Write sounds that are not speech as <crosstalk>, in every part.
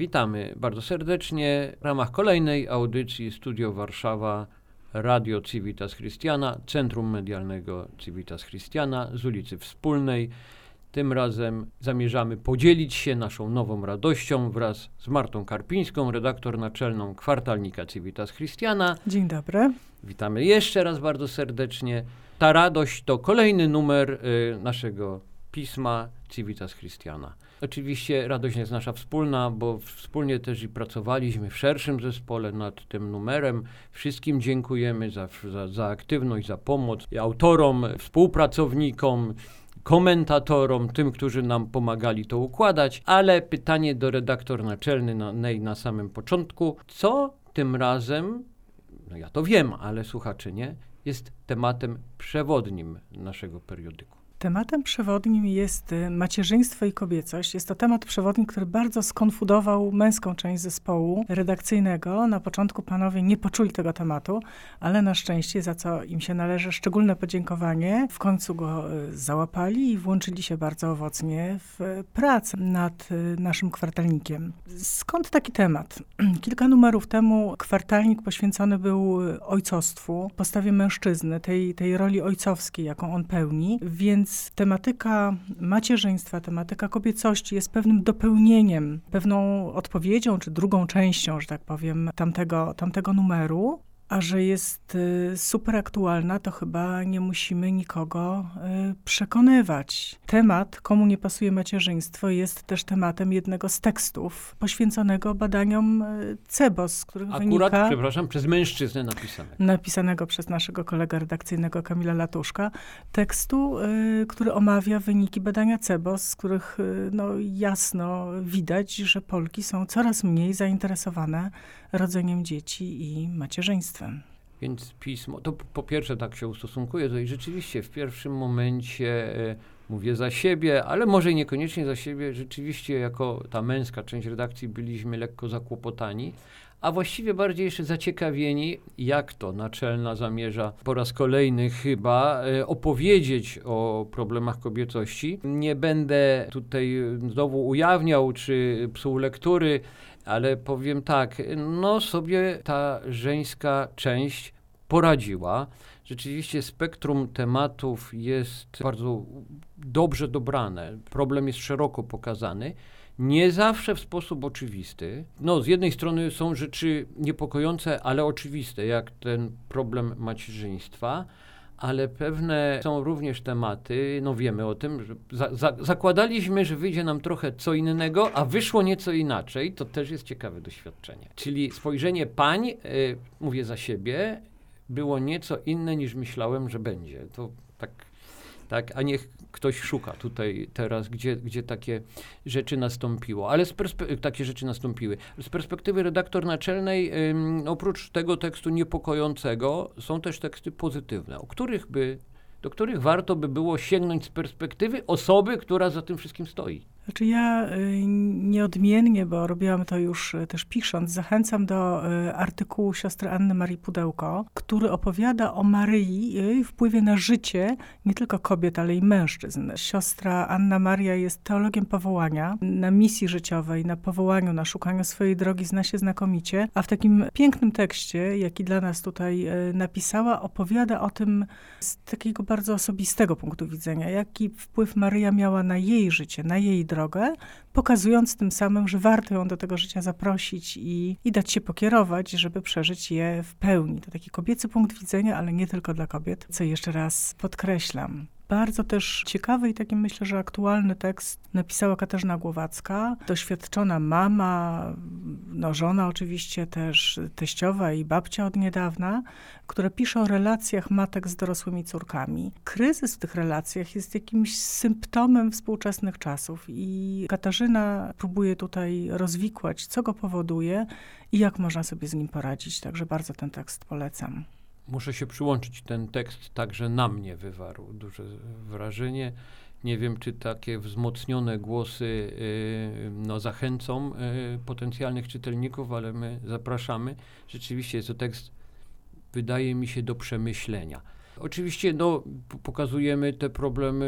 Witamy bardzo serdecznie w ramach kolejnej audycji Studio Warszawa Radio Civitas Christiana, Centrum Medialnego Civitas Christiana z ulicy Wspólnej. Tym razem zamierzamy podzielić się naszą nową radością wraz z Martą Karpińską, redaktor naczelną kwartalnika Civitas Christiana. Dzień dobry. Witamy jeszcze raz bardzo serdecznie. Ta radość to kolejny numer y, naszego pisma Civitas Christiana. Oczywiście radość jest nasza wspólna, bo wspólnie też i pracowaliśmy w szerszym zespole nad tym numerem. Wszystkim dziękujemy za, za, za aktywność, za pomoc autorom, współpracownikom, komentatorom, tym, którzy nam pomagali to układać, ale pytanie do redaktor naczelny na, na samym początku, co tym razem, no ja to wiem, ale słuchacze nie, jest tematem przewodnim naszego periodyku. Tematem przewodnim jest y, macierzyństwo i kobiecość. Jest to temat przewodni, który bardzo skonfudował męską część zespołu redakcyjnego. Na początku panowie nie poczuli tego tematu, ale na szczęście, za co im się należy szczególne podziękowanie, w końcu go y, załapali i włączyli się bardzo owocnie w pracę nad y, naszym kwartalnikiem. Skąd taki temat? <clears throat> Kilka numerów temu kwartalnik poświęcony był ojcostwu, postawie mężczyzny, tej, tej roli ojcowskiej, jaką on pełni, więc więc tematyka macierzyństwa, tematyka kobiecości jest pewnym dopełnieniem, pewną odpowiedzią, czy drugą częścią, że tak powiem, tamtego, tamtego numeru. A że jest y, super aktualna, to chyba nie musimy nikogo y, przekonywać. Temat, komu nie pasuje macierzyństwo, jest też tematem jednego z tekstów poświęconego badaniom y, CEBOS, z których Akurat, wynika... przepraszam, przez mężczyznę napisanego. Napisanego przez naszego kolegę redakcyjnego Kamila Latuszka. Tekstu, który omawia wyniki badania CEBOS, z których no, jasno widać, że Polki są coraz mniej zainteresowane rodzeniem dzieci i macierzyństwem. Więc pismo, to po pierwsze tak się ustosunkuje, to i rzeczywiście w pierwszym momencie e, mówię za siebie, ale może niekoniecznie za siebie, rzeczywiście jako ta męska część redakcji byliśmy lekko zakłopotani, a właściwie bardziej jeszcze zaciekawieni, jak to naczelna zamierza po raz kolejny chyba e, opowiedzieć o problemach kobiecości. Nie będę tutaj znowu ujawniał czy psuł lektury, ale powiem tak, no sobie ta żeńska część poradziła. Rzeczywiście spektrum tematów jest bardzo dobrze dobrane. Problem jest szeroko pokazany. Nie zawsze w sposób oczywisty. No, z jednej strony są rzeczy niepokojące, ale oczywiste, jak ten problem macierzyństwa, ale pewne są również tematy, no wiemy o tym, że za, za, zakładaliśmy, że wyjdzie nam trochę co innego, a wyszło nieco inaczej, to też jest ciekawe doświadczenie. Czyli spojrzenie pań, y, mówię za siebie, było nieco inne niż myślałem, że będzie. To tak tak? A niech ktoś szuka tutaj teraz, gdzie, gdzie takie rzeczy nastąpiło. Ale takie rzeczy nastąpiły. Z perspektywy redaktor naczelnej, ym, oprócz tego tekstu niepokojącego, są też teksty pozytywne, o których by, do których warto by było sięgnąć z perspektywy osoby, która za tym wszystkim stoi. Znaczy ja y, nieodmiennie, bo robiłam to już y, też pisząc, zachęcam do y, artykułu siostry Anny Marii Pudełko, który opowiada o Maryi i jej wpływie na życie nie tylko kobiet, ale i mężczyzn. Siostra Anna Maria jest teologiem powołania, na misji życiowej, na powołaniu, na szukaniu swojej drogi zna się znakomicie, a w takim pięknym tekście, jaki dla nas tutaj napisała, opowiada o tym z takiego bardzo osobistego punktu widzenia, jaki wpływ Maryja miała na jej życie, na jej drogę, pokazując tym samym, że warto ją do tego życia zaprosić i, i dać się pokierować, żeby przeżyć je w pełni. To taki kobiecy punkt widzenia, ale nie tylko dla kobiet, co jeszcze raz podkreślam. Bardzo też ciekawy i taki myślę, że aktualny tekst napisała Katarzyna Głowacka, doświadczona mama, no żona oczywiście też, teściowa i babcia od niedawna, która pisze o relacjach matek z dorosłymi córkami. Kryzys w tych relacjach jest jakimś symptomem współczesnych czasów i Katarzyna próbuje tutaj rozwikłać, co go powoduje i jak można sobie z nim poradzić. Także bardzo ten tekst polecam. Muszę się przyłączyć. Ten tekst także na mnie wywarł duże wrażenie. Nie wiem, czy takie wzmocnione głosy y, no, zachęcą y, potencjalnych czytelników, ale my zapraszamy. Rzeczywiście jest to tekst, wydaje mi się, do przemyślenia. Oczywiście no, pokazujemy te problemy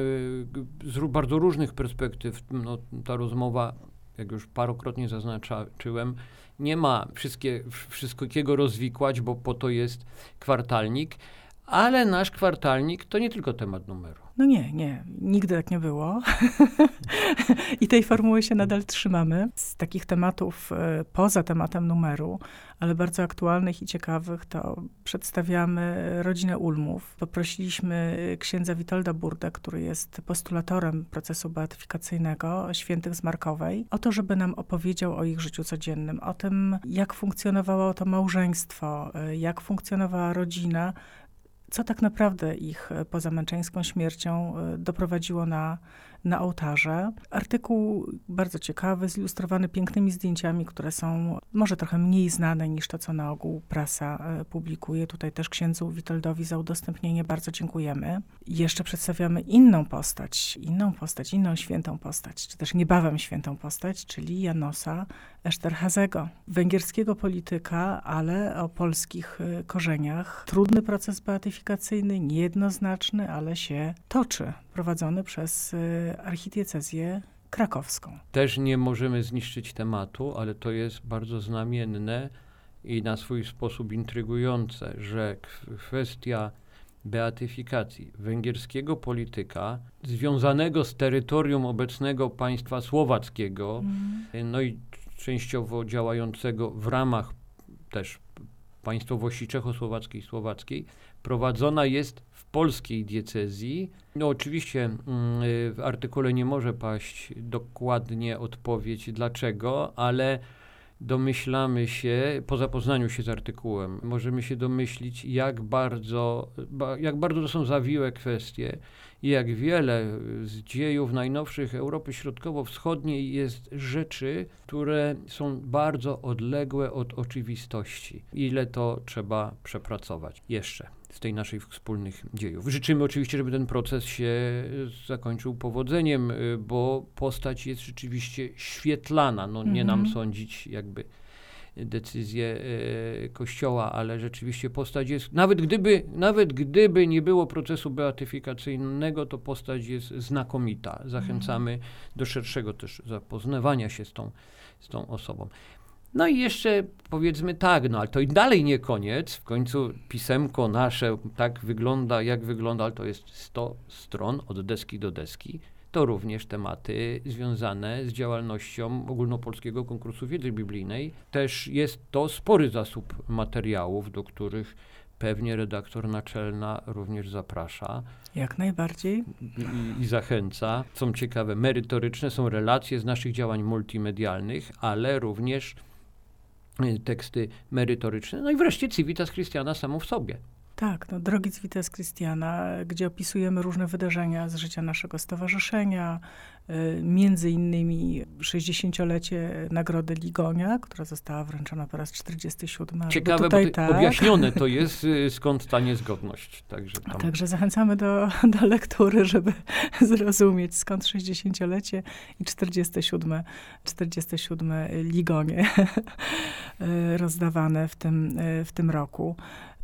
z bardzo różnych perspektyw. No, ta rozmowa jak już parokrotnie zaznaczyłem, nie ma wszystkie, wszystkiego rozwikłać, bo po to jest kwartalnik, ale nasz kwartalnik to nie tylko temat numeru. No nie, nie, nigdy tak nie było. <laughs> I tej formuły się nadal trzymamy. Z takich tematów e, poza tematem numeru, ale bardzo aktualnych i ciekawych, to przedstawiamy rodzinę Ulmów. Poprosiliśmy księdza Witolda Burdę, który jest postulatorem procesu beatyfikacyjnego świętych z Markowej, o to, żeby nam opowiedział o ich życiu codziennym, o tym, jak funkcjonowało to małżeństwo, e, jak funkcjonowała rodzina, co tak naprawdę ich e, poza męczeńską śmiercią e, doprowadziło na, na ołtarze. Artykuł bardzo ciekawy, zilustrowany pięknymi zdjęciami, które są może trochę mniej znane niż to, co na ogół prasa e, publikuje. Tutaj też księdzu Witoldowi za udostępnienie bardzo dziękujemy. jeszcze przedstawiamy inną postać, inną postać, inną świętą postać, czy też niebawem świętą postać, czyli Janosa Eszterhazego, węgierskiego polityka, ale o polskich y, korzeniach. Trudny proces beatyfikacyjny, niejednoznaczny, ale się toczy, prowadzony przez y, archidiecezję krakowską. Też nie możemy zniszczyć tematu, ale to jest bardzo znamienne i na swój sposób intrygujące, że kwestia beatyfikacji węgierskiego polityka związanego z terytorium obecnego państwa słowackiego, mm. no i częściowo działającego w ramach też państwowości czechosłowackiej i słowackiej, prowadzona jest polskiej diecezji. No oczywiście mm, w artykule nie może paść dokładnie odpowiedź dlaczego, ale domyślamy się, po zapoznaniu się z artykułem, możemy się domyślić, jak bardzo, jak bardzo to są zawiłe kwestie i jak wiele z dziejów najnowszych Europy Środkowo-Wschodniej jest rzeczy, które są bardzo odległe od oczywistości. Ile to trzeba przepracować jeszcze z tej naszej wspólnych dziejów. Życzymy oczywiście, żeby ten proces się zakończył powodzeniem, bo postać jest rzeczywiście świetlana. No, nie nam mhm. sądzić jakby decyzję e, Kościoła, ale rzeczywiście postać jest, nawet gdyby, nawet gdyby nie było procesu beatyfikacyjnego, to postać jest znakomita. Zachęcamy mhm. do szerszego też zapoznawania się z tą, z tą osobą. No i jeszcze powiedzmy tak, no ale to i dalej nie koniec. W końcu pisemko nasze tak wygląda, jak wygląda, ale to jest 100 stron od deski do deski to również tematy związane z działalnością ogólnopolskiego konkursu wiedzy biblijnej. Też jest to spory zasób materiałów, do których pewnie redaktor naczelna również zaprasza. Jak najbardziej. I, I, zachęca. Są ciekawe, merytoryczne, są relacje z naszych działań multimedialnych, ale również teksty merytoryczne. No i wreszcie Civitas Christiana samo w sobie. Tak, no, Drogi Vites Christiana, gdzie opisujemy różne wydarzenia z życia naszego stowarzyszenia, y, między innymi 60-lecie Nagrody Ligonia, która została wręczona po raz 47. Ciekawe, tutaj, bo tak. objaśnione to <laughs> jest, y, skąd ta niezgodność. Także, tam. Także zachęcamy do, do lektury, żeby <laughs> zrozumieć, skąd 60-lecie i 47, 47 Ligonie <laughs> y, rozdawane w tym, w tym roku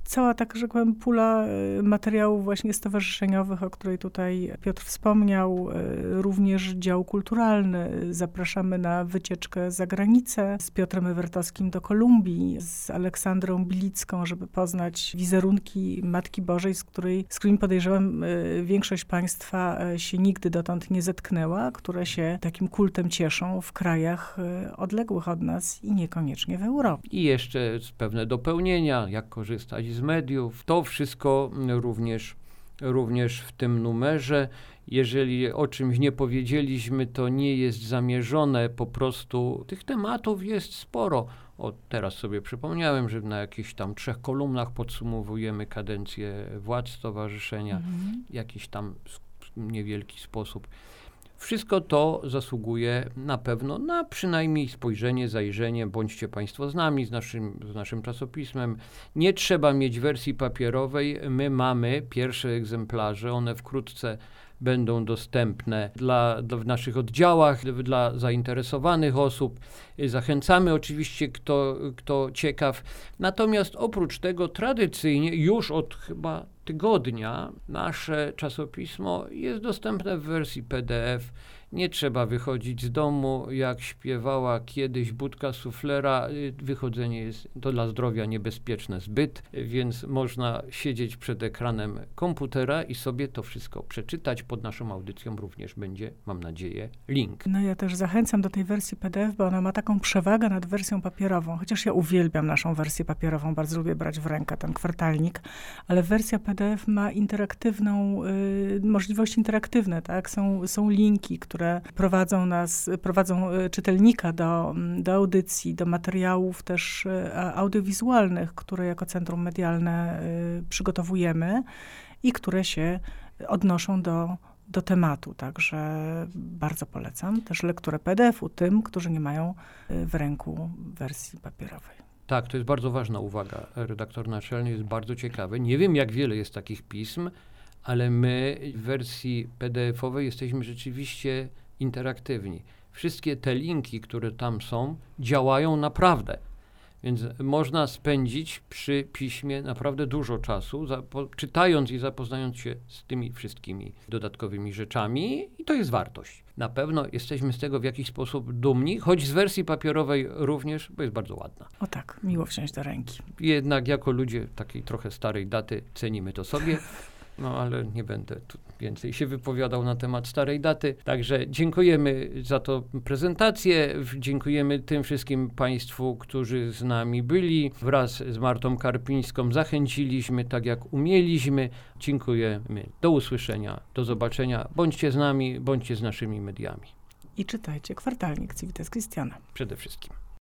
cała, tak rzekłem, pula e, materiałów właśnie stowarzyszeniowych, o której tutaj Piotr wspomniał, e, również dział kulturalny. Zapraszamy na wycieczkę za granicę z Piotrem Ewertowskim do Kolumbii, z Aleksandrą Bilicką, żeby poznać wizerunki Matki Bożej, z, której, z którymi podejrzewam e, większość państwa się nigdy dotąd nie zetknęła, które się takim kultem cieszą w krajach odległych od nas i niekoniecznie w Europie. I jeszcze pewne dopełnienia, jak korzystać z z mediów. To wszystko również, również w tym numerze. Jeżeli o czymś nie powiedzieliśmy, to nie jest zamierzone, po prostu tych tematów jest sporo. O, teraz sobie przypomniałem, że na jakichś tam trzech kolumnach podsumowujemy kadencję władz stowarzyszenia, mhm. jakiś tam niewielki sposób. Wszystko to zasługuje na pewno na przynajmniej spojrzenie, zajrzenie. Bądźcie Państwo z nami, z naszym, z naszym czasopismem. Nie trzeba mieć wersji papierowej. My mamy pierwsze egzemplarze, one wkrótce będą dostępne dla, dla, w naszych oddziałach, dla zainteresowanych osób. Zachęcamy oczywiście, kto, kto ciekaw. Natomiast oprócz tego tradycyjnie już od chyba tygodnia nasze czasopismo jest dostępne w wersji PDF Nie trzeba wychodzić z domu, jak śpiewała kiedyś budka suflera, y, wychodzenie jest to dla zdrowia niebezpieczne zbyt, więc można siedzieć przed ekranem komputera i sobie to wszystko przeczytać. Pod naszą audycją również będzie, mam nadzieję, link. No ja też zachęcam do tej wersji PDF, bo ona ma taką przewagę nad wersją papierową, chociaż ja uwielbiam naszą wersję papierową, bardzo lubię brać w rękę ten kwartalnik, ale wersja PDF ma interaktywną, y, możliwości interaktywne, tak? Są, są linki, które prowadzą nas, prowadzą y, czytelnika do, mm, do audycji, do materiałów też y, audiowizualnych, które jako Centrum Medialne y, przygotowujemy i które się odnoszą do, do tematu. Także bardzo polecam też lekturę PDF-u tym, którzy nie mają y, w ręku wersji papierowej. Tak, to jest bardzo ważna uwaga. Redaktor naczelny jest bardzo ciekawy. Nie wiem, jak wiele jest takich pism, ale my w wersji PDF-owej jesteśmy rzeczywiście interaktywni. Wszystkie te linki, które tam są, działają naprawdę. Więc można spędzić przy piśmie naprawdę dużo czasu, czytając i zapoznając się z tymi wszystkimi dodatkowymi rzeczami, i to jest wartość. Na pewno jesteśmy z tego w jakiś sposób dumni, choć z wersji papierowej również, bo jest bardzo ładna. O tak, miło wziąć do ręki. Jednak jako ludzie takiej trochę starej daty cenimy to sobie. No ale nie będę tu więcej się wypowiadał na temat starej daty. Także dziękujemy za tą prezentację. Dziękujemy tym wszystkim Państwu, którzy z nami byli. Wraz z Martą Karpińską zachęciliśmy tak jak umieliśmy. Dziękujemy. Do usłyszenia, do zobaczenia. Bądźcie z nami, bądźcie z naszymi mediami. I czytajcie kwartalnik Civitas Christiana. Przede wszystkim.